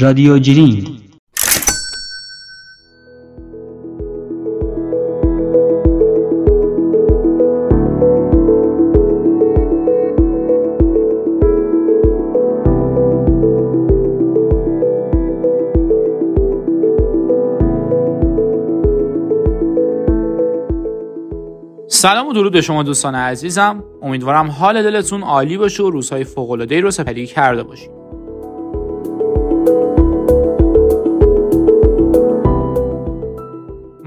رادیو جرین سلام و درود به شما دوستان عزیزم. امیدوارم حال دلتون عالی باشه و روزهای فوق العاده رو سپری کرده باشید.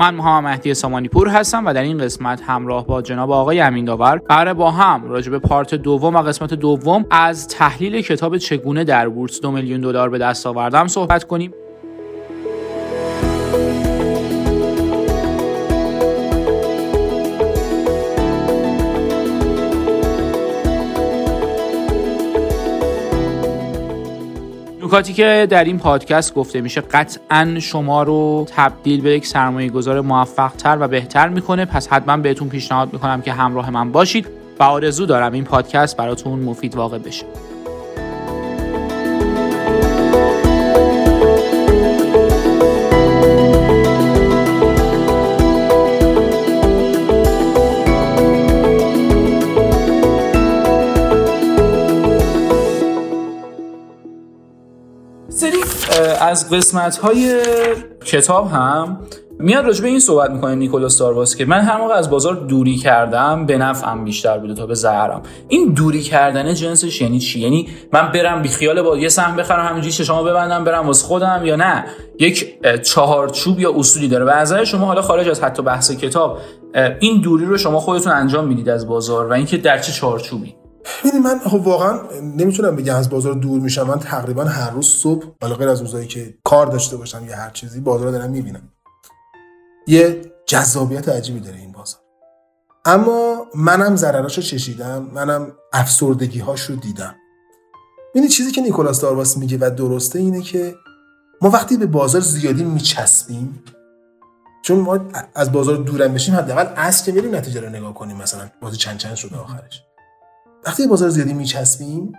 من محمد مهدی سامانی پور هستم و در این قسمت همراه با جناب آقای امین داور قرار با هم راجع به پارت دوم و قسمت دوم از تحلیل کتاب چگونه در بورس دو میلیون دلار به دست آوردم صحبت کنیم. نکاتی که در این پادکست گفته میشه قطعا شما رو تبدیل به یک سرمایه گذار موفق تر و بهتر می‌کنه. پس حتما بهتون پیشنهاد می‌کنم که همراه من باشید و آرزو دارم این پادکست براتون مفید واقع بشه. از قسمت های کتاب هم میاد راجع به این صحبت می‌کنه نیکولاس دارواس که من هر موقع از بازار دوری کردم به نفعم بیشتر بوده تا به ضررم این دوری کردن جنسش یعنی چی؟ یعنی من برم بی خیال با یه سهم بخرم همینجوری چشامو ببندم برم واسه خودم یا نه؟ یک چهارچوب یا اصولی داره. و از شما حالا خارج از حتی بحث کتاب این دوری رو شما خودتون انجام می‌دید از بازار و اینکه در چه چارچوبی ببینید من خب واقعا نمی‌تونم بگم از بازار دور میشم. من تقریبا هر روز صبح حالا غیر از روزایی که کار داشته باشم یا هر چیزی بازار رو دارم می‌بینم. یه جذابیت عجیبی داره این بازار. اما منم ضرراشو چشیدم منم افسردگی هاشو دیدم. این چیزی که نیکولاس دارواس میگه و درسته اینه که ما وقتی به بازار زیادی میچسبیم چون ما از بازار دورم بشیم حداقل اصل که میریم نتیجه رو نگاه کنیم مثلا بازی چند چند شده آخرش. وقتی بازار زیادی میچسبیم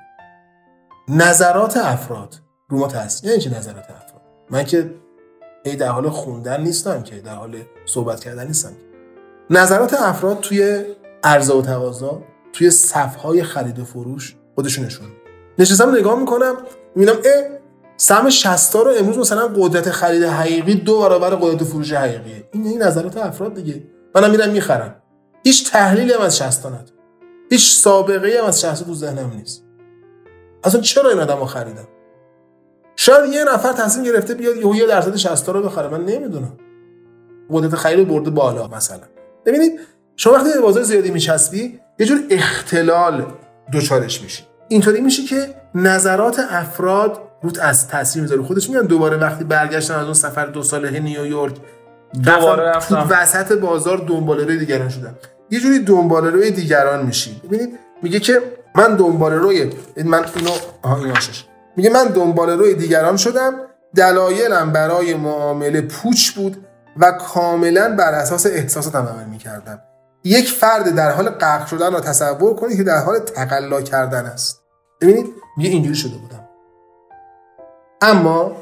نظرات افراد رو ما تاثیر یعنی چه نظرات افراد من که ای در حال خوندن نیستم که در حال صحبت کردن نیستم نظرات افراد توی عرضه و تقاضا توی صفهای خرید و فروش خودشونشون نشستم نگاه می‌کنم می‌بینم اه سهم 60 رو امروز مثلا قدرت خرید حقیقی دو برابر قدرت فروش حقیقیه. این این نظرات افراد دیگه. منم میرم می‌خرم. هیچ تحلیلی هم از 60 ندارم. هیچ سابقه هم از 60 تو ذهنم نیست. اصلا چرا این آدمو خریدم؟ شاید یه نفر تصمیم گرفته بیاد یه یه درصد 60 رو بخره من نمی‌دونم. قدرت خرید برده بالا مثلا. ببینید شما وقتی به بازار زیادی میچسبی یه جور اختلال دوچارش میشی. اینطوری میشه که نظرات افراد روت از تاثیر می‌ذاره. خودش میگن دوباره وقتی برگشتن از اون سفر دو ساله نیویورک دوباره رفتم وسط بازار دنبال روی دیگران شدن. یه جوری دنبال روی دیگران میشی. ببینید میگه که من دنبال روی من اینو آها این میگه من دنبال روی دیگران شدم دلایلم برای معامله پوچ بود و کاملا بر اساس احساساتم عمل می‌کردم. یک فرد در حال غرق شدن را تصور کنید که در حال تقلا کردن است. ببینید میگه اینجوری شده بودم. اما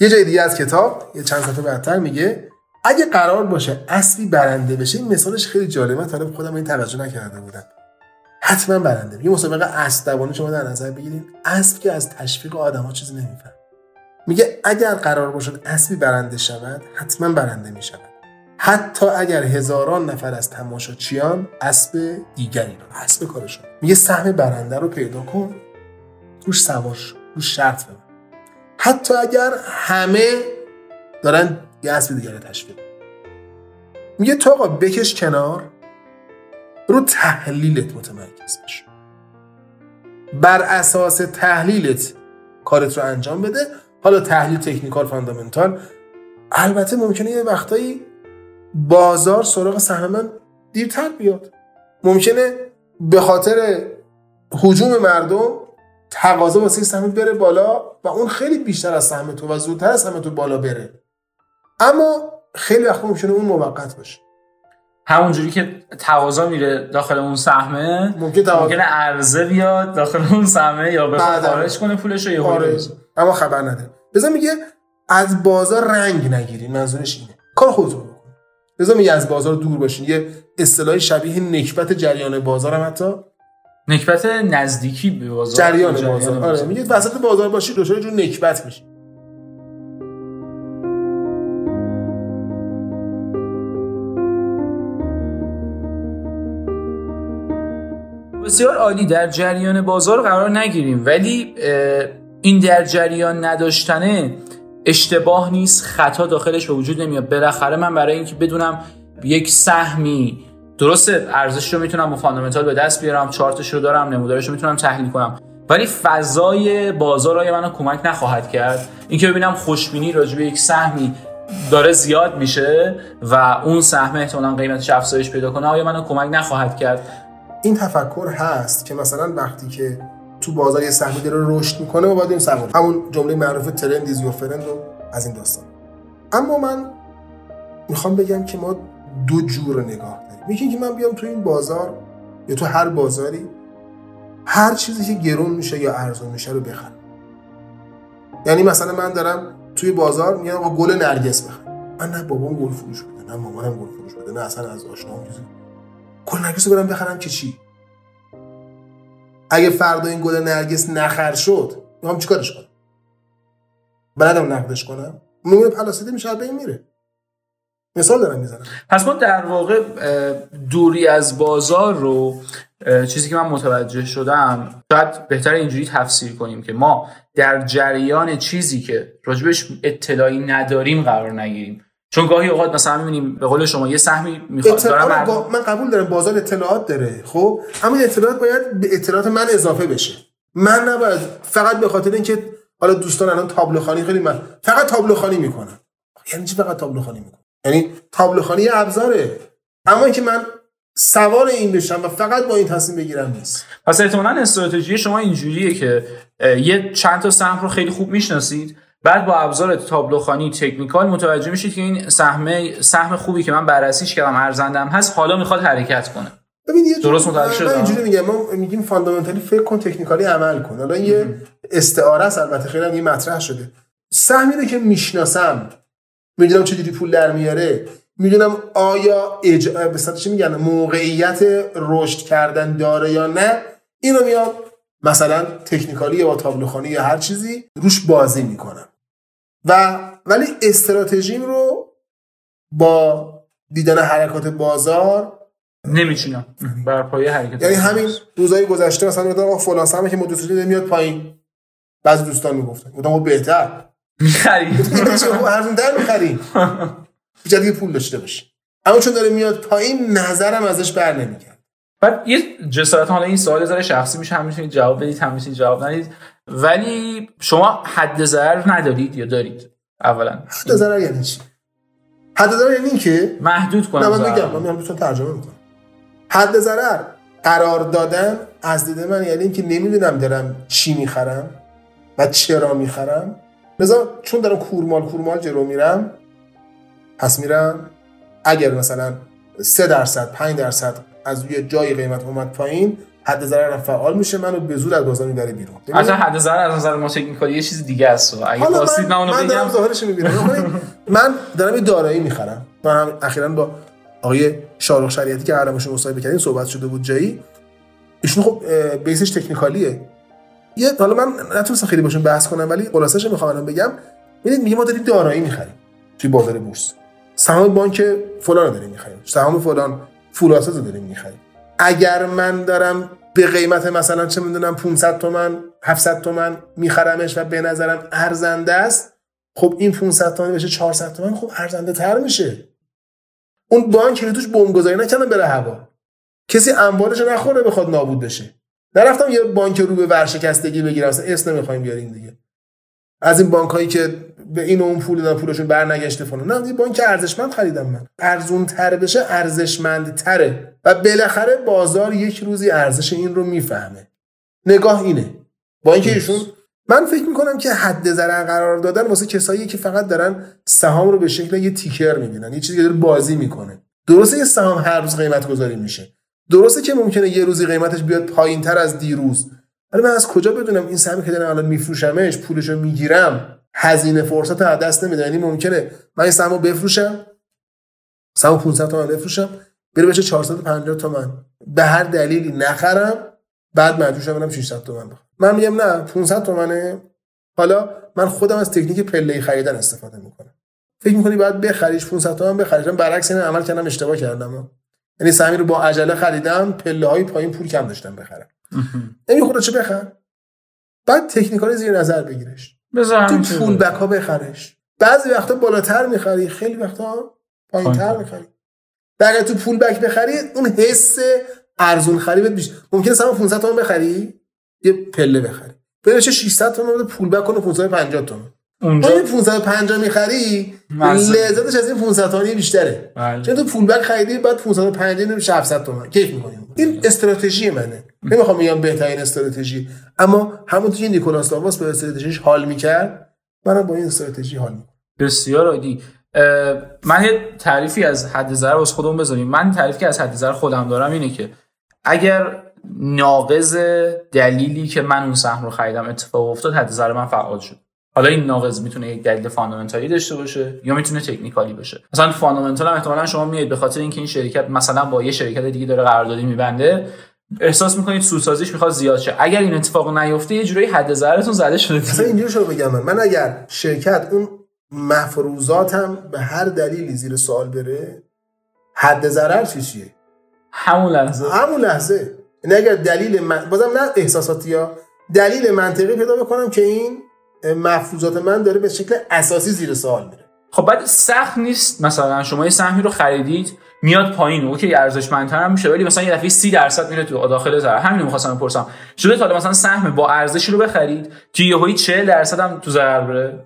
یه جای دیگه از کتاب یه چند صفحه بعدتر میگه اگه قرار باشه اسبی برنده بشه این مثالش خیلی جالبه. من طالب خودم این توجه نکرده بودم. حتما برنده. یه مسابقه اسب دوانی شما در نظر بگیرید اسب که از تشویق آدم‌ها چیزی نمیفهم میگه اگر قرار باشه اسبی برنده شود حتما برنده می‌شود. حتی اگر هزاران نفر از تماشاچیان اسب دیگری رو اسب کارشون. میگه سهم برنده رو پیدا کن. روش سوار شو. روش شرط ببر حتی اگر همه دارن یه اسب دیگر تشویق میگه تو آقا بکش کنار رو تحلیلت متمرکز بش بر اساس تحلیلت کارت رو انجام بده. حالا تحلیل تکنیکال فاندامنتال. البته ممکنه یه وقتایی بازار سراغ سهم من دیرتر بیاد. ممکنه به خاطر حجوم مردم تقاضا واسه سهم بره بالا و اون خیلی بیشتر از سهم تو و زودتر از سهم تو بالا بره. اما خیلی وقت ممکنه اون موقت باشه. همونجوری که تقاضا میره داخل اون سهمه ممکن ممکنه عرضه بیاد داخل اون سهمه یا بعداً. خارج کنه پولش رو آره. اما خبر نداره. بذار میگه از بازار رنگ نگیرین. منظورش اینه. کار خودتون بکن بذار میگه از بازار دور باشین. یه اصطلاح شبیه نکبت جریان بازار هم حتی. نکبت نزدیکی به بازار. جریان به بازار. آره. میگه وسط بازار باشی دچار جور نکبت میشی. بسیار عالی در جریان بازار قرار نگیریم. ولی این در جریان نداشتنه اشتباه نیست خطا داخلش به وجود نمیاد. بالاخره من برای اینکه بدونم یک سهمی درسته ارزش رو می‌تونم با فاندامنتال به دست بیارم چارتش رو دارم نمودارش رو می‌تونم تحلیل کنم. ولی فضای بازار آیا منو کمک نخواهد کرد؟ اینکه ببینم خوشبینی راجع به یک سهمی داره زیاد میشه و اون سهم احتمالاً قیمتش افزایش پیدا کنه آیا منو کمک نخواهد کرد؟ این تفکر هست که مثلا وقتی که تو بازار یه سهمی داره رشد می‌کنه ما باید این سوار همون جمله معروف ترند یور فرند و از این داستان. اما من می‌خوام بگم که ما دو جور نگاه داریم. یکی که من بیام تو این بازار یا تو هر بازاری هر چیزی که گرون میشه یا ارزون میشه رو بخرم. یعنی مثلا من دارم توی بازار میگم گل نرگس بخرم. من نه بابام گل فروش بده نه مامانم گل فروش بده نه اصلا از آشنام چیزی. گل نرگس رو برم بخرم که چی؟ اگه فردا این گل نرگس نخر شد می‌خوام چیکارش کنم؟ بلدم نقدش کنم؟ نمونه پلاسیده میشه از بین میره. مثال دارم می‌زنم. پس ما در واقع دوری از بازار رو چیزی که من متوجه شدم شاید بهتر اینجوری تفسیر کنیم که ما در جریان چیزی که راجبش اطلاعی نداریم قرار نگیریم. چون گاهی اوقات مثلا می‌بینیم به قول شما یه سهمی می‌خواد دارم مردم- با- من قبول دارم بازار اطلاعات داره خب؟ اما اطلاعات باید به اطلاعات من اضافه بشه. من نباید فقط به خاطر اینکه حالا دوستان الان تابلوخانی خیلی من فقط تابلوخانی می‌کنن یعنی چی فقط تابلوخانی می‌کنن یعنی تابلوخانی یه ابزاره. اما اینکه من سوار این بشم و فقط با این تصمیم بگیرم نیست. پس احتمالا استراتژی شما اینجوریه که یه چند تا سهم رو خیلی خوب می‌شناسید. بعد با ابزار تابلوخانی تکنیکال متوجه میشید که این سهم سهم خوبی که من بررسیش کردم ارزندم هست حالا می‌خواد حرکت کنه. ببین یه درست متوجه شدم. اینجوری میگم ما میگیم فاندامنتالی فکر کن تکنیکالی عمل کن. حالا یه استعاره است البته خیلی یه مطرح شده. سهمی رو که می‌شناسم می‌دونم چجوری پول در میاره می‌دونم آیا اج... به چی میگن موقعیت رشد کردن داره یا نه اینو میام مثلا تکنیکالی یا با تابلوخانی یا هر چیزی روش بازی می‌کنم. و ولی استراتژیم رو با دیدن حرکات بازار نمیچینم. بر پایه حرکت یعنی همین روزهای گذشته مثلا می‌گفتم آقا فلان سهمی که مدت میاد پایین. بعضی دوستان می‌گفتن. گفتم بهتر. می‌خرید چه ارزونتر می‌خریم دیگه پول داشته باشه اما چون داره میاد پایین نظرم ازش بر نمیگرد بعد یه جسارت حالا این سوال ذره شخصی میشه هم می‌تونید جواب بدید هم می‌تونید جواب ندید. ولی شما حد ضرر ندارید یا دارید اولا؟ حد ضرر یعنی چی؟ حد ضرر یعنی این که محدود نه کنم من. میگم من میام ترجمه می‌کنم. حد ضرر قرار دادن از دید من یعنی اینکه نمی‌دونم دارم چی می‌خرم و چرا می‌خرم. لذا چون دارم کورمال کورمال جلو میرم پس میرم. اگر مثلا 3 درصد 5 درصد از یه جای قیمت اومد پایین حد ضررم فعال میشه منو به زور از بازار می‌بره بیرون. اصلا حد ضرر از نظر ما تکنیکالی یه چیز دیگه است و اگه خواستید من, من من دارم ظاهرش می‌بینم. من دارم یه دارایی می‌خرم. من هم اخیرا با آقای شارخ شریعتی که قرارمون مصاحبه کردیم صحبت شده بود جایی. ایشون خب بیسش تکنیکالیه. یه حالا من نتونستم خیلی باشون بحث کنم ولی خلاصش می‌خوام الان بگم. ببینید میگه ما داریم دارایی می‌خریم توی بازار بورس. سهام بانک فلان رو داریم می‌خریم. سهام فلان فولاساز رو داریم می‌خریم. اگر من دارم به قیمت مثلا چه می‌دونم 500 تومن 700 تومن میخرمش و به نظرم ارزنده است خب این 500 تومن بشه 400 تومن خب ارزنده تر میشه. اون بانک که توش بمبگذاری نکنه بره هوا. کسی اموالش نخوره بخواد نابود بشه. نرفتم یه بانک رو به ورشکستگی بگیرم اصلا اسم نمی‌خوایم بیاریم دیگه. از این بانک هایی که به این و اون پول دادن پولشون برنگشته فلان. نه یه بانک ارزشمند خریدم من. ارزون تر بشه ارزشمند تره و بالاخره بازار یک روزی ارزش این رو می‌فهمه. نگاه اینه. با اینکه ایشون من فکر می‌کنم که حد ضرر قرار دادن واسه کسایی که فقط دارن سهام رو به شکل یه تیکر می‌بینن. یه چیزی که داره بازی می‌کنه. درسته یه سهام هر روز قیمت گذاری میشه. درسته که ممکنه یه روزی قیمتش بیاد پایین تر از دیروز. ولی من از کجا بدونم این سهمی که دارم الان میفروشمش پولشو می‌گیرم هزینه فرصت از دست نمیده یعنی ممکنه من این سهمو بفروشم سهمو 500 تومن بفروشم بره بشه 450 تومن. به هر دلیلی نخرم بعد مجبور برم 600 تومن بخرم. من میگم نه 500 تومنه. حالا من خودم از تکنیک پله خریدن استفاده می‌کنم. فکر می‌کنی باید بخریش 500 تومن بخریش؟ برعکس این عمل کردم اشتباه کردم. یعنی سهمی رو با عجله خریدم پله های پایین پول کم داشتم بخرم. نمی خدا چه بخر بعد تکنیکال زیر نظر بگیرش. تو پول بک ها بخرش. بعضی وقتا بالاتر می‌خری خیلی وقتا پایین تر می‌خری. اگر تو پول بک بخری اون حس ارزون خرید بیش ممکنه مثلا 500 تومن بخری یه پله بخری. بشه 600 تومن بده پول بک کنه 550 تومن. اونجا؟ این 550 می‌خری لذتش از این 500 تومانی بیشتره. بله. چون تو پول بک خریدی بعد 550 نمیشه 700 تومن. کیف می‌کنی؟ این استراتژی منه. نمی‌خوام بگم بهترین استراتژی. اما همون که نیکولاس لاواس به استراتژیش حال می‌کرد منم با این استراتژی حال می‌کنم. بسیار عالی. من یه تعریفی از حد ضرر واسه خودم بذاریم. من تعریفی که از حد ضرر خودم دارم اینه که اگر ناقض دلیلی که من اون سهم رو خریدم اتفاق افتاد حد ضرر من فعال شد. حالا این ناقض می‌تونه یک دلیل فاندامنتالی داشته باشه یا می‌تونه تکنیکالی باشه. مثلا فاندامنتال هم احتمالاً شما میایید به خاطر اینکه این شرکت مثلا با یه شرکت دیگه داره قراردادی میبنده احساس می‌کنید سودسازیش می‌خواد زیاد شه. اگر این اتفاق نیفته یه جوری حد ضررتون زده شده. مثلا اینجوری شو بگم من. من اگر شرکت اون مفروضاتم به هر دلیلی زیر سوال بره حد ضرر چیه؟ همون لحظه. همون لحظه. یعنی اگر دلیل من بازم نه احساساتی ها. دلیل منطقی پیدا بکنم که این مفروضات من داره به شکل اساسی زیر سوال میره. خب بعد سخت نیست مثلا شما یه سهمی رو خریدید میاد پایین اوکی ارزشمندتر هم میشه ولی مثلا یه دفعه 30 درصد میره تو داخل ضرر همین می‌خواستم بپرسم. شده تا مثلا سهم با ارزشی رو بخرید که یهویی 40 درصد هم تو ضرر بره؟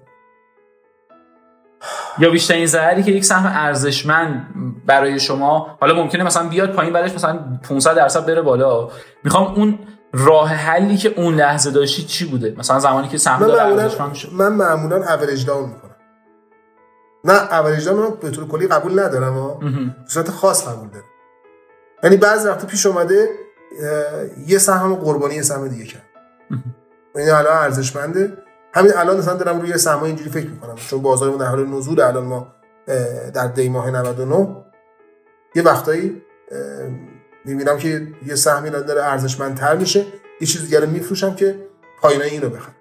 یا بیشترین ضرری که یک سهم ارزشمند برای شما حالا ممکنه مثلا بیاد پایین بعدش مثلا 500 درصد بره بالا. می‌خوام اون راه حلی که اون لحظه داشتی چی بوده؟ مثلا زمانی که سهم داره میشه. من معمولا اوریج داون می‌کنم. نه اوریج داون به طور کلی قبول ندارم ها صورت خاص قبول دارم. یعنی بعضی وقتا پیش اومده یه سهم قربانی یه سهم دیگه کرد. یعنی الان ارزشمنده. همین الان مثلا دارم روی سهم اینجوری فکر می‌کنم. چون بازارمون در حال نزول الان ما در دی ماه 99 یه وقتایی می‌بینم که یه سهمی داره ارزشمندتر میشه. یه چیز دیگه رو میفروشم که پایینای این رو بخرم.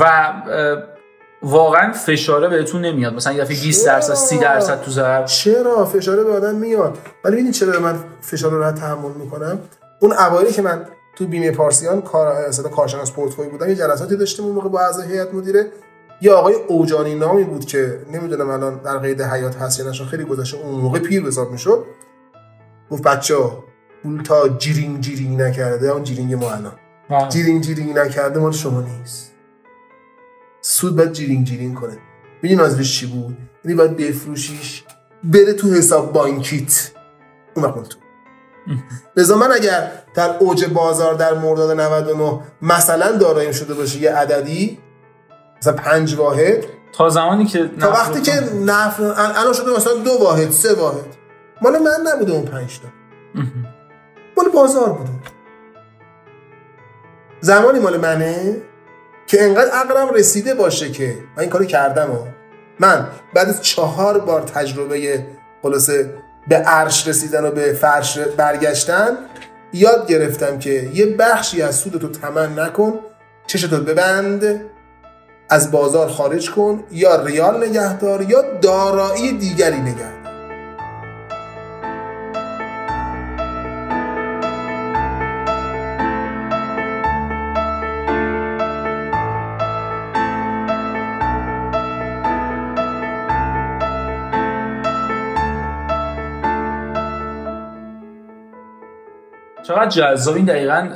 و واقعا فشاره بهتون نمیاد. مثلا یه دفعه 20 درصد 30 درصد تو ضرر چرا؟ فشاره به آدم میاد. ولی ببینید چرا من فشار رو تحمل می‌کنم؟ اون اوایلی که من تو بیمه پارسیان کار اصلا کارشناس پورتفوی بودم یه جلساتی داشتیم اون موقع با اعضای هیئت مدیره. یه آقای اوجانی نامی بود که نمی‌دونم الان در قید حیات هست یا خیلی گذشته اون موقع پیر حساب می‌شد. گفت بچا پول تا جیرینگ جیرینگ نکرده اون جیرینگ ما الان. جیرینگ جیرینگ نکرده مال شما نیست. سود باید جیرینگ جیرینگ کنه. ببین نازلش چی بود؟ یعنی باید بفروشیش بره تو حساب بانکیت. اون تو. لذا من اگر در اوج بازار در مرداد 99 مثلا دارایم شده باشه یه عددی مثلا پنج واحد. تا زمانی که تا وقتی که نفت الان شده مثلا دو واحد سه واحد. مال من نبوده اون پنج تا. بازار بوده. زمانی مال منه که انقدر عقلم رسیده باشه که من این کارو کردم و من بعد از چهار بار تجربه خلاصه به عرش رسیدن و به فرش برگشتن یاد گرفتم که یه بخشی از سودتو تمن نکن چشتو ببند از بازار خارج کن یا ریال نگهدار یا دارایی دیگری نگهدار. چقدر جذاب این دقیقا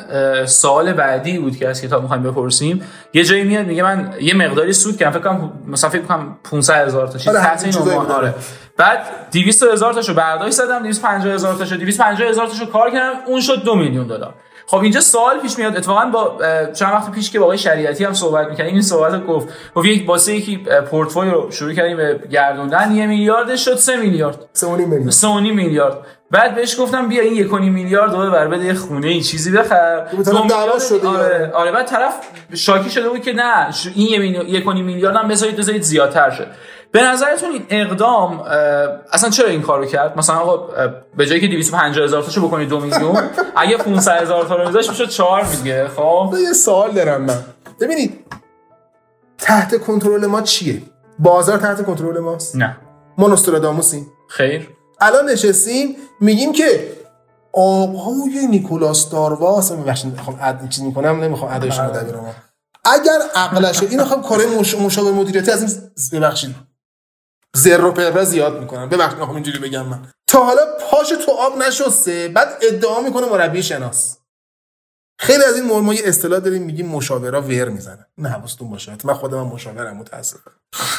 سوال بعدی بود که از کتاب می‌خوایم بپرسیم. یه جایی میاد میگه من یه مقداری سود کردم. فکر کنم مثلا فکر کنم 500 هزار تا چیز. آره، تحت این عنوان آره. بعد 200 هزار تاشو برداشت زدم 250 هزار تاشو 250 هزار تاشو کار کردم اون شد دو میلیون دلار. خب اینجا سوال پیش میاد. اتفاقا با چند وقت پیش که با آقای شریعتی هم صحبت می‌کنیم این صحبت رو گفت. گفت یک واسه یکی پورتفولیو رو شروع کردیم به گردوندن. یه میلیاردش شد سه میلیارد. سه میلیارد سه میلیارد. بعد بهش گفتم بیا این یک میلیارد رو بر بده یه خونه ای چیزی بخر. شده آره آره بعد طرف شاکی شده بود که نه این یک میلیارد هم بذارید بذارید زیادتر شه. به نظرتون این اقدام اصلا چرا این کارو کرد؟ مثلا آقا به جایی که 250 هزار تاشو بکنید دو میلیون اگه 500 هزار تا رو میذاش میشه 4 میگه خب؟ یه سوال دارم من. ببینید تحت کنترل ما چیه؟ بازار تحت کنترل ماست؟ نه. ما نوستراداموسیم خیر. الان نشستیم میگیم که آقای نیکولاس دارواس میبخشید می‌خوام اد چیز می‌کنم نمی‌خوام ادایش رو بله. اگر عقلشه این خب کار مشاور مدیریتی از این ببخشید. زر و پر زیاد می‌کنن ببخشید می‌خوام اینجوری بگم من. تا حالا پاش تو آب نشسته بعد ادعا می‌کنه مربی شناس. خیلی از این ما یه اصطلاح داریم میگیم مشاورا ور می‌زنن نه حواستون باشه. من خودم مشاورم متاسفم.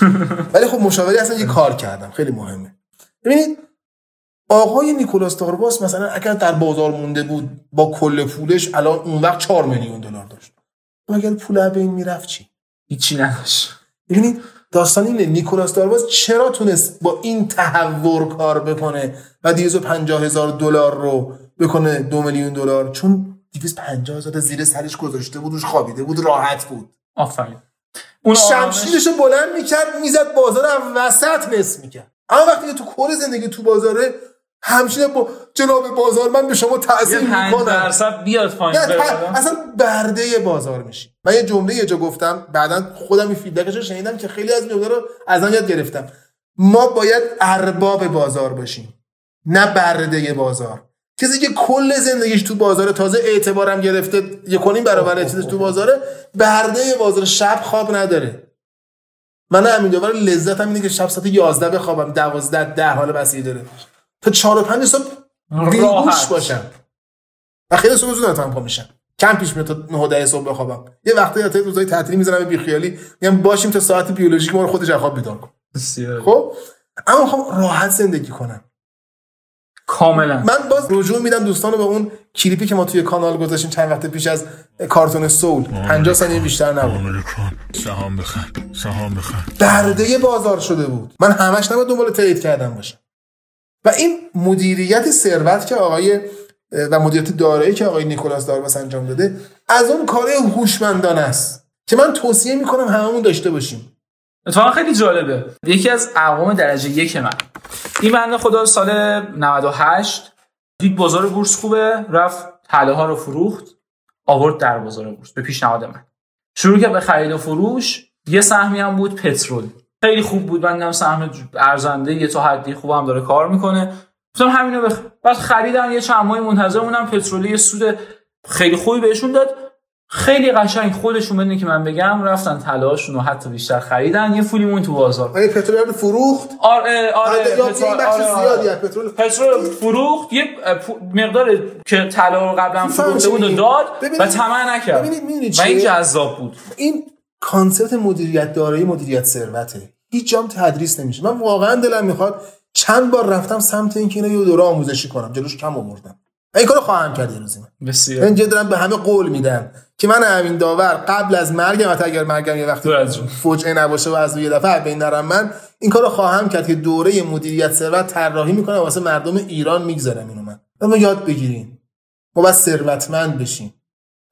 ولی خب مشاوری اصلا یه کار کردم. خیلی مهمه. ببینید آقای نیکولاس تارباس مثلا اگر در بازار مونده بود با کل پولش الان اون وقت 4 میلیون دلار داشت. و اگر پول به این می‌رفت چی؟ هیچی نداشت. ببینید داستان اینه نیکولاس دارباز چرا تونست با این تحور کار بکنه و 250 هزار دلار رو بکنه دو میلیون دلار؟ چون 250 هزار زیر سرش گذاشته بود روش خوابیده بود راحت بود. آفرین. اون شمشیرش رو بلند می‌کرد می‌زد بازار وسط نصف می‌کرد. اما وقتی تو کل زندگی تو بازاره همچنین با جناب بازار من به شما تاثیر می‌کنم. درصد بیاد پایین اصلا برده بازار میشی. من یه جمله یه جا گفتم بعدا خودم این فیدبکش رو شنیدم که خیلی از این رو از آن یاد گرفتم. ما باید ارباب بازار باشیم نه برده بازار. کسی که کل زندگیش تو بازار تازه اعتبارم گرفته یه کنیم برابر چیزش تو بازاره برده بازار شب خواب نداره. من همین لذتم اینه که شب ساعت 11 بخوابم 12 ده حال بسیار داره. تا 4 و 5 صبح بیهوش باشم. و خیلی صبح زود نتونم پا میشم. کم پیش میاد تا 9 10 صبح بخوابم. یه وقتی تا روزای تعطیلی می‌ذارم به بیخیالی میگم باشیم تا ساعت بیولوژیک ما رو خودش خواب بیدار کن خب؟ اما خب راحت زندگی کنم. کاملا. من باز رجوع میدم دوستان رو به اون کلیپی که ما توی کانال گذاشتیم چند وقت پیش از کارتون سول. 50 ثانیه بیشتر نبود. سهام بخر. سهام بخر. برده بازار شده بود. من همش نباید دنبال ترید کردم باشم. و این مدیریت ثروت که آقای و مدیریت دارایی که آقای نیکولاس دارباس انجام داده از اون کار هوشمندانه است که من توصیه می‌کنم هممون داشته باشیم. اتفاقا خیلی جالبه. یکی از اقوام درجه یک من. این بنده خدا سال 98 دید بازار بورس خوبه رفت طلا ها رو فروخت آورد در بازار بورس به پیشنهاد من. شروع کرد به خرید و فروش. یه سهمی هم بود پترول. خیلی خوب بود. من سهم ارزنده یه تا حدی خوبم داره کار می‌کنه. گفتم همینو بخ بعد خریدن یه چند ماه منتظر مونم پترولی سود خیلی خوبی بهشون داد. خیلی قشنگ خودشون بدونه که من بگم رفتن طلاشون رو حتی بیشتر خریدن. یه فولیمون تو بازار. آره پترول فروخت؟ آره آره پترول. پترول پترول فروخت. یه مقدار که طلا رو قبلا فروخته بود و داد و طمع نکرد. و این جذاب بود. این concept مدیریت دارایی مدیریت ثروته. هیچ جام تدریس نمیشه. من واقعا دلم می‌خواد چند بار رفتم سمت اینکه اینا یه دوره آموزشی کنم. جلوش کم آوردم. این کارو خواهم کرد روزی من بسیار. من دارم به همه قول میدم که من همین داور قبل از مرگم حتی اگر مرگم یه وقتی فجعه نباشه و از یه دفعه بین نرم من این کارو خواهم کرد که دوره مدیریت ثروت طراحی می‌کنم واسه مردم ایران می‌گذارم اینو من. ما یاد بگیریم ما بس ثروتمند بشیم.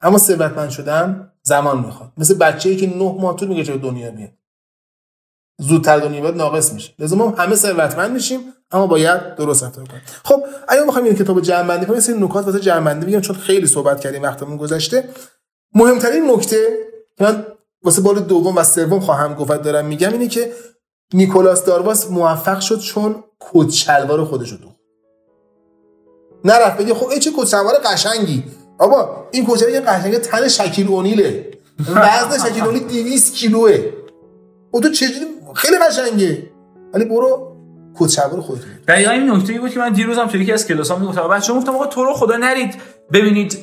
اما ثروتمند شدن زمان می‌خواد. مثل بچه‌ای که نه ماه طول میگه دنیا میاد زودتر دنیا بیاد ناقص میشه. لازم ما همه ثروتمند میشیم اما باید درست رفتار کنیم. خب اگه بخوایم این کتاب جمع بندی کنیم نکات واسه جمع بندی میگم چون خیلی صحبت کردیم وقتمون گذشته. مهمترین نکته که من واسه بار دوم و سوم خواهم گفت دارم میگم اینه که نیکولاس دارواس موفق شد چون کت شلوار خودش رو نرفت بگه خب این چه کت شلوار قشنگی. بابا این کت یه قشنگ تن شکیل اونیله. وزن شکیل اونیل 200 کیلوه. او تو چجوری؟ خیلی قشنگه. ولی برو کد شلوار خودت دقیقاً این نکته بود که من دیروزم توی یکی از کلاسام می‌گفتم. بچه‌ها گفتم آقا تو رو خدا نرید. ببینید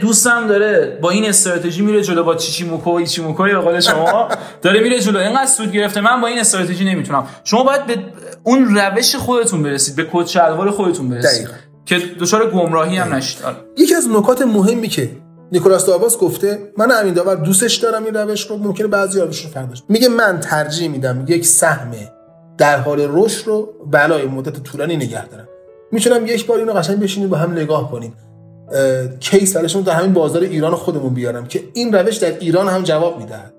دوستم داره با این استراتژی میره جلو با چیچی موکو ایچی موکو به قول شما داره میره جلو. اینقدر سود گرفته. من با این استراتژی نمی‌تونم. شما باید به اون روش خودتون برسید به کد شلوار خودتون برسید. که دچار گمراهی هم نشید. آره. یکی از نکات مهمی که نیکولاس داواس گفته من همین داور دوستش دارم این روش رو ممکنه بعضی رو فرداش میگه من ترجیح میدم یک سهم در حال رشد رو بلای مدت طولانی نگه دارم. می‌تونم یک بار اینو قشنگ بشینیم با هم نگاه کنیم. کیس درشون در همین بازار ایران خودمون بیارم که این روش در ایران هم جواب می‌دهد.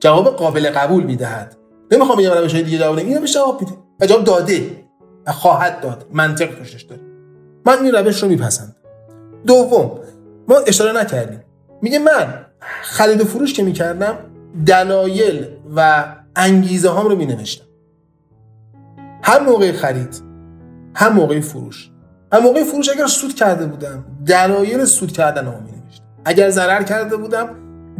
جواب قابل قبول می‌دهد. نمی‌خوام بگم روش های دیگه جواب این روش جواب میده. جواب داده. و خواهد داد. منطق توشش داره. من این روش رو میپسند دوم ما اشاره نکردیم. میگه من خرید و فروش که می‌کردم دلایل و انگیزه هام رو مینوشتم. هم موقع خرید هم موقع فروش. هم موقع فروش اگر سود کرده بودم دلایل سود کردن رو مینوشتم. اگر ضرر کرده بودم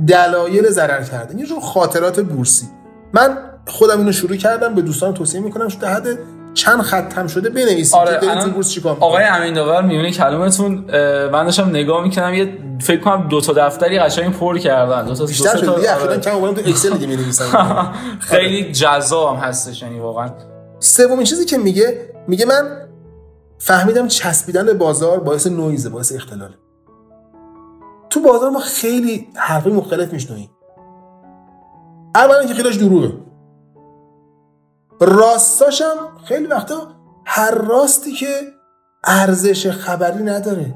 دلایل ضرر کردن. یه جور خاطرات بورسی. من خودم اینو شروع کردم به دوستان توصیه می‌کنم شده حد چند خط هم شده بنویسید آره که بورس چیکار آقای امین داور میونه کلمتون من داشتم نگاه می‌کنم یه فکر کنم دو تا دفتری قشنگ پر کردن. دو تا بیشتر شده دیگه آره. کم تو اکسل دیگه می‌نویسن. خیلی جذاب هستش یعنی واقعا. سومین چیزی که میگه میگه من فهمیدم چسبیدن به بازار باعث نویزه باعث اختلاله تو بازار ما خیلی حرفی مختلف میشنویم. اولا که خیلیش دروغه. راستاشم خیلی وقتا هر راستی که ارزش خبری نداره.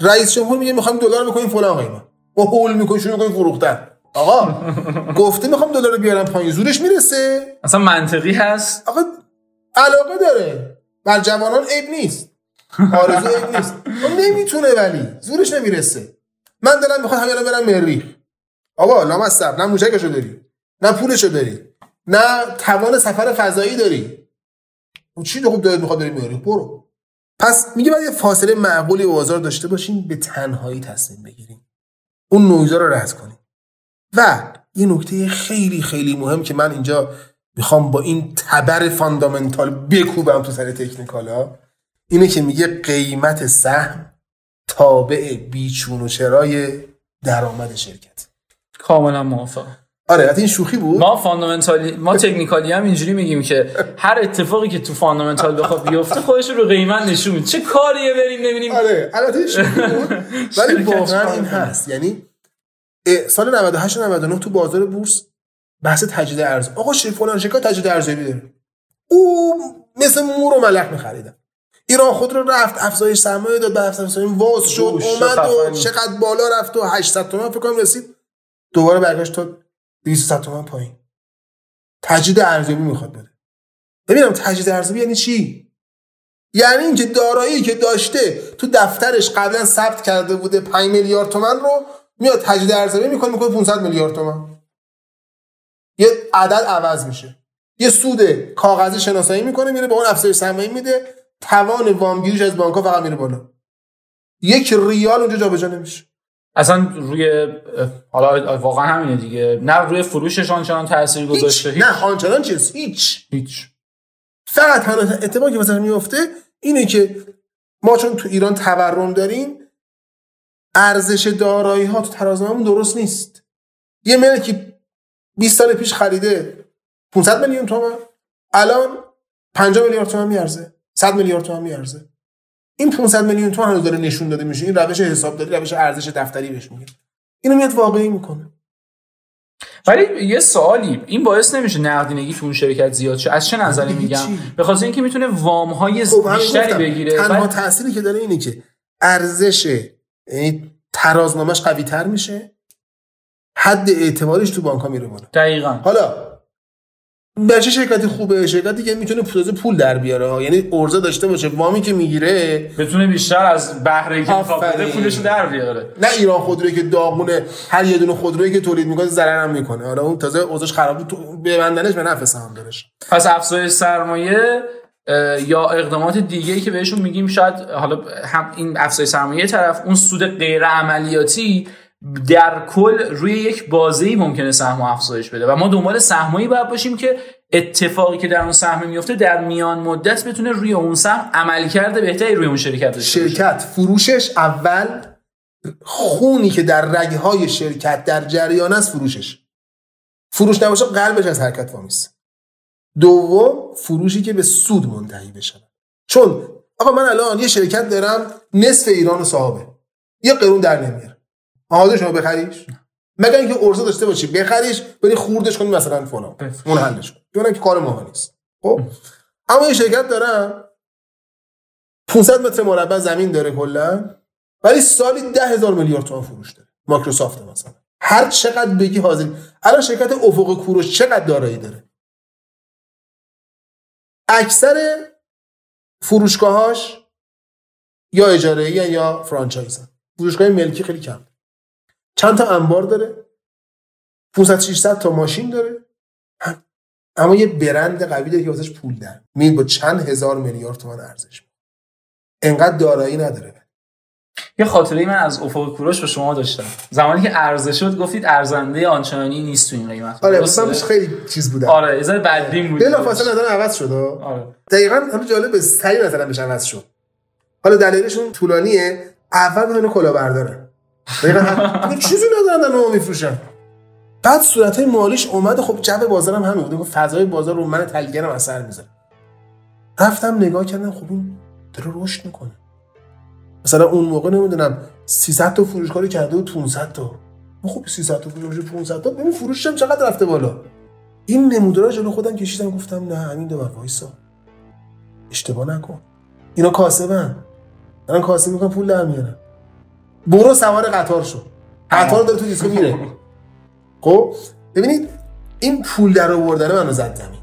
رئیس جمهور میگه می‌خوایم دلار بکنیم فلان قیمت و هول می‌کنیم شروع کنیم فروختن. آقا گفته می‌خوام دلار رو بیارم پایین زورش می‌رسه. اصلا منطقی هست. آقا علاقه داره. بر جوانان عیب نیست. آرزو عیب نیست. اون نمی‌تونه ولی زورش نمی‌رسه. من دارم می‌خوام همین برم مریخ. آقا لامصب نه موشکشو داری. نه پولشو داری. نه توان سفر فضایی داری. چی خوب دارید می‌خواد بریم مریخ برو. پس میگه باید یه فاصله معقولی بازار داشته باشیم به تنهایی تصمیم بگیریم اون نویزا رو رد کنیم و یه نکته خیلی خیلی مهم که من اینجا می‌خوام با این تبر fundamental بکوبم تو سر technical ا اینه که میگه قیمت سهم تابع بیچون و چرای درآمد شرکت. کاملا موافق آره این شوخی بود؟ ما fundamental ی ما technical ی هم اینجوری میگیم که هر اتفاقی که تو fundamental بخواد بیفته خودش رو قیمت نشون میده. چه کاریه بریم ببینیم؟ آره البته شوخی بود. ولی واقعا این هست. یعنی سال 98 و 99 تو بازار بورس بحث تجدید ارز آقا شیر فلان شرکت تجدید ارزیابی داره. او مثل مور و ملک می‌خریدن ایران خود رو رفت افزایش سرمایه داد به افزایش واس شد اومد و چقدر بالا رفت و 800 تومن فکر کنم رسید. دوباره برگشت تا 200 تومن پایین. تجدید ارزیابی می‌خواد بده. ببینم تجدید ارزیابی یعنی چی؟ یعنی اینکه دارایی که داشته تو دفترش قبلا ثبت کرده بوده 5 میلیارد تومن رو میاد تجدید ارزیابی می‌کنه می‌کنه 500 میلیارد تومن. یه عدد عوض میشه. یه سود کاغذی شناسایی می‌کنه میره به اون افزایش سرمایه میده. توان وامگیریش از بانک فقط میره بالا. یک ریال اونجا جابجا نمیشه. اصلا روی حالا واقعا همینه دیگه. نه روی فروشش آنچنان تاثیر گذاشته هیچ. نه آنچنان چیز هیچ. هیچ. فقط تنها اتفاقی که مثلا میفته اینه که ما چون تو ایران تورم داریم ارزش دارایی ها تو ترازنامه‌مون درست نیست. یه ملکی 20 سال پیش خریده 500 میلیون تومان الان 50 میلیارد تومان میارزه 100 میلیارد تومان میارزه. این 500 میلیون تومان هنوز داره نشون داده میشه. این روش حسابداری روش ارزش دفتری بهش میگه. اینو میاد واقعی می‌کنه. ولی یه سوالی این باعث نمیشه نقدینگی تو اون شرکت زیاد شه. از چه نظری میگم؟ به خاطر اینکه می‌تونه وام های خب بیشتری بگیره. تنها تأثیری که داره اینه که ارزش یعنی ترازنامهش قوی تر میشه. حد اعتبارش تو بانک ها میره بالا. دقیقا. حالا به چه شرکتی خوبه؟ شرکتی که می‌تونه پول پول در بیاره. یعنی ارزه داشته باشه. وامی که می‌گیره بتونه بیشتر از بهره که می‌خواد پولش در بیاره. نه ایران خودرویی که داغونه هر یه دونه خودرویی که تولید می‌کنه ضرر هم می‌کنه. حالا اون تازه اوضاعش خراب بود ببندنش به نفع سهام دارش. پس افزایش سرمایه یا اقدامات دیگه ای که بهشون میگیم شاید حالا هم این افزایش سرمایه طرف اون سود غیر عملیاتی در کل روی یک بازه ممکنه سهم افزایش بده و ما دنبال سهمایی باید باشیم که اتفاقی که در اون سهم میفته در میان مدت بتونه روی اون سهم عمل کرده بهتری روی اون شرکت شرکت. فروشش اول خونی که در رگهای شرکت در جریان است فروشش. فروش نباشه قلبش از حرکت وامیست دوم فروشی که به سود منتهی بشه. چون آقا من الان یه شرکت دارم نصف ایران و صاحبه. یه قرون در نمیاره. حاضر شما بخریش؟ مگر اینکه ارزه داشته باشی بخریش بری خوردش کنی مثلا فلان. اون حلش کن. که کار ما نیست. خب؟ اما یه شرکت دارم. 500 متر مربع زمین داره کلا ولی سالی ده هزار میلیارد تومان فروش داره. مایکروسافت مثلا. هر چقدر بگی حاضر. الان شرکت افق کوروش چقدر دارایی داره؟ اکثر فروشگاهاش یا اجاره یا فرانچایزن. فروشگاه ملکی خیلی کم چند تا انبار داره. 500 600 تا ماشین داره. اما یه برند قوی داره که واسش پول در میاد با چند هزار میلیارد تومان ارزش انقدر دارایی نداره. یه خاطره من از افق کوروش به شما داشتم. زمانی که عرضه شد گفتید ارزنده آنچنانی نیست تو این قیمت. آره مثلا خیلی چیز بوده آره از بدبین بود. بلا فاصله نظر عوض شد آره. دقیقاً همین جالب سعی مثلا بهش عوض شد. حالا دلیلشون طولانیه. اول بدون کلا برداره چیزی ندارن اونو میفروشن بعد صورت مالیش اومد خب جو بازارم همین بود فضای بازار رو من تلگرم اثر می‌ذاره. رفتم نگاه کردم خب این داره رشد می‌کنه. مثلا اون موقع نمی‌دونم 300 تا فروشگاه کرده و 500 تا. خب 300 تا فروش 500 تا. ببین فروشم چقدر رفته بالا. این نمودارا جلو خودم کشیدم گفتم نه همین دو وایسا. اشتباه نکن. اینا کاسبن. دارن کاسب می‌کنن پول در میارن. برو سوار قطار شو. قطار داره تو دیسکو میره. خب ببینید این پول در آوردن منو زد زمین.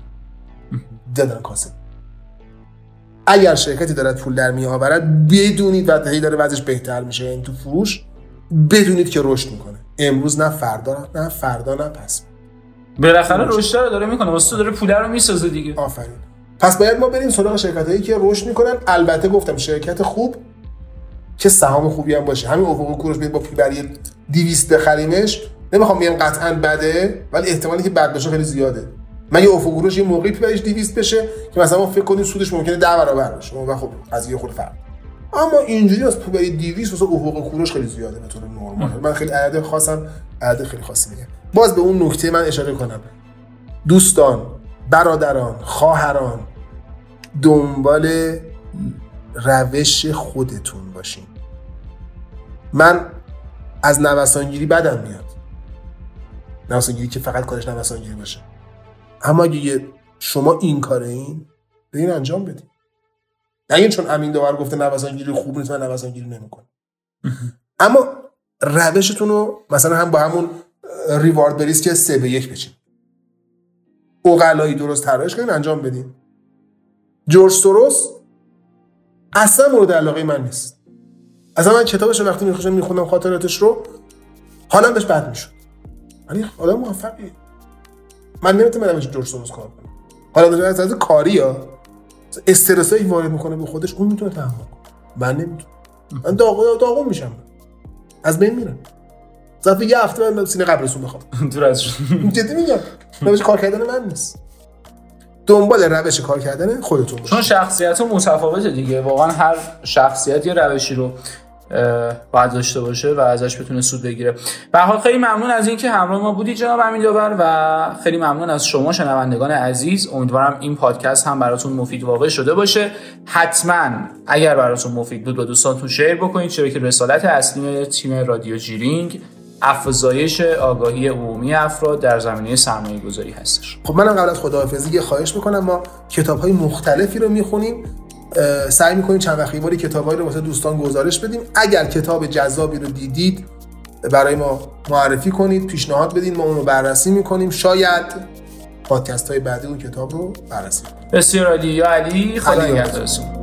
دادن کاسب اگر شرکتی دارد پول در می آورد بدونید و هی داره وضعش بهتر میشه. این تو فروش بدونید که رشد می‌کنه. امروز نه فردا نه فردا نه پس. بالاخره رشد رو داره می‌کنه. واسه داره پول رو می‌سازه دیگه. آفرین. پس باید ما بریم سراغ شرکت هایی که رشد می‌کنن. البته گفتم شرکت خوب که سهام خوبی هم باشه. همین افق کوروش با بری 200 بخریمش. نمی‌خوام بگم قطعا بده ولی احتمالی که بد بشه خیلی زیاده. من یه افق گروش یه موقعی پیش 200 بشه که مثلا ما فکر کنیم سودش ممکنه 10 برابر بشه و خب از یه خود فرق. اما اینجوری از پول 200 واسه افق کوروش خیلی زیاده به طور نرمال. من خیلی عدد خاصم عدد خیلی خاصی میگم. باز به اون نکته من اشاره کنم. دوستان برادران خواهران دنبال روش خودتون باشین. من از نوسانگیری بدم میاد. نوسانگیری که فقط کارش نوسانگیری باشه. اما اگه شما این کاره این به این انجام بدید نه چون امین داور گفته نوسانگیری خوب نیست من نوسانگیری نمی‌کنم. اما روشتون رو مثلا هم با همون ریوارد بریز که سه به یک بچین. اوغلایی درست طراحش کنین انجام بدین. جورج سوروس اصلا مورد علاقه من نیست. اصلا من کتابش رو وقتی میخوشم میخوندم خاطراتش رو حالا بهش بد می‌شد. ولی آدم موفقی. من نمی‌تونم مثل جورج سوروس کار کنم حالا از از کاری ها استرسایی وارد می‌کنه به خودش اون می‌تونه تحمل کنه. من نمی‌تونم. من داغون داغون میشم. از بین میرم. ظرف یه هفته من سینه قبرسون بخوام دور از جدی میگم. روش کار کردن من نیست. دنبال روش کار کردن خودتون باشه چون شخصیت متفاوته دیگه. واقعا هر شخصیت یه روشی رو باید داشته باشه و ازش بتونه سود بگیره. به حال خیلی ممنون از اینکه همراه ما بودید جناب امین داور و خیلی ممنون از شما شنوندگان عزیز. امیدوارم این پادکست هم براتون مفید واقع شده باشه. حتما اگر براتون مفید بود با دوستانتون شیر بکنید چرا که رسالت اصلی تیم رادیو جیرینگ افزایش آگاهی عمومی افراد در زمینه سرمایه گذاری هستش. خب منم قبل از خداحافظی یه خواهش می‌کنم ما کتاب های مختلفی رو می‌خونیم. سعی می‌کنیم چند وقتی باری کتابایی رو واسه دوستان گزارش بدیم. اگر کتاب جذابی رو دیدید برای ما معرفی کنید پیشنهاد بدید ما اون رو بررسی می‌کنیم. شاید پادکست های بعدی اون کتاب رو بررسی کنیم. بسیار عالی. یا علی خدا نگهدارتون.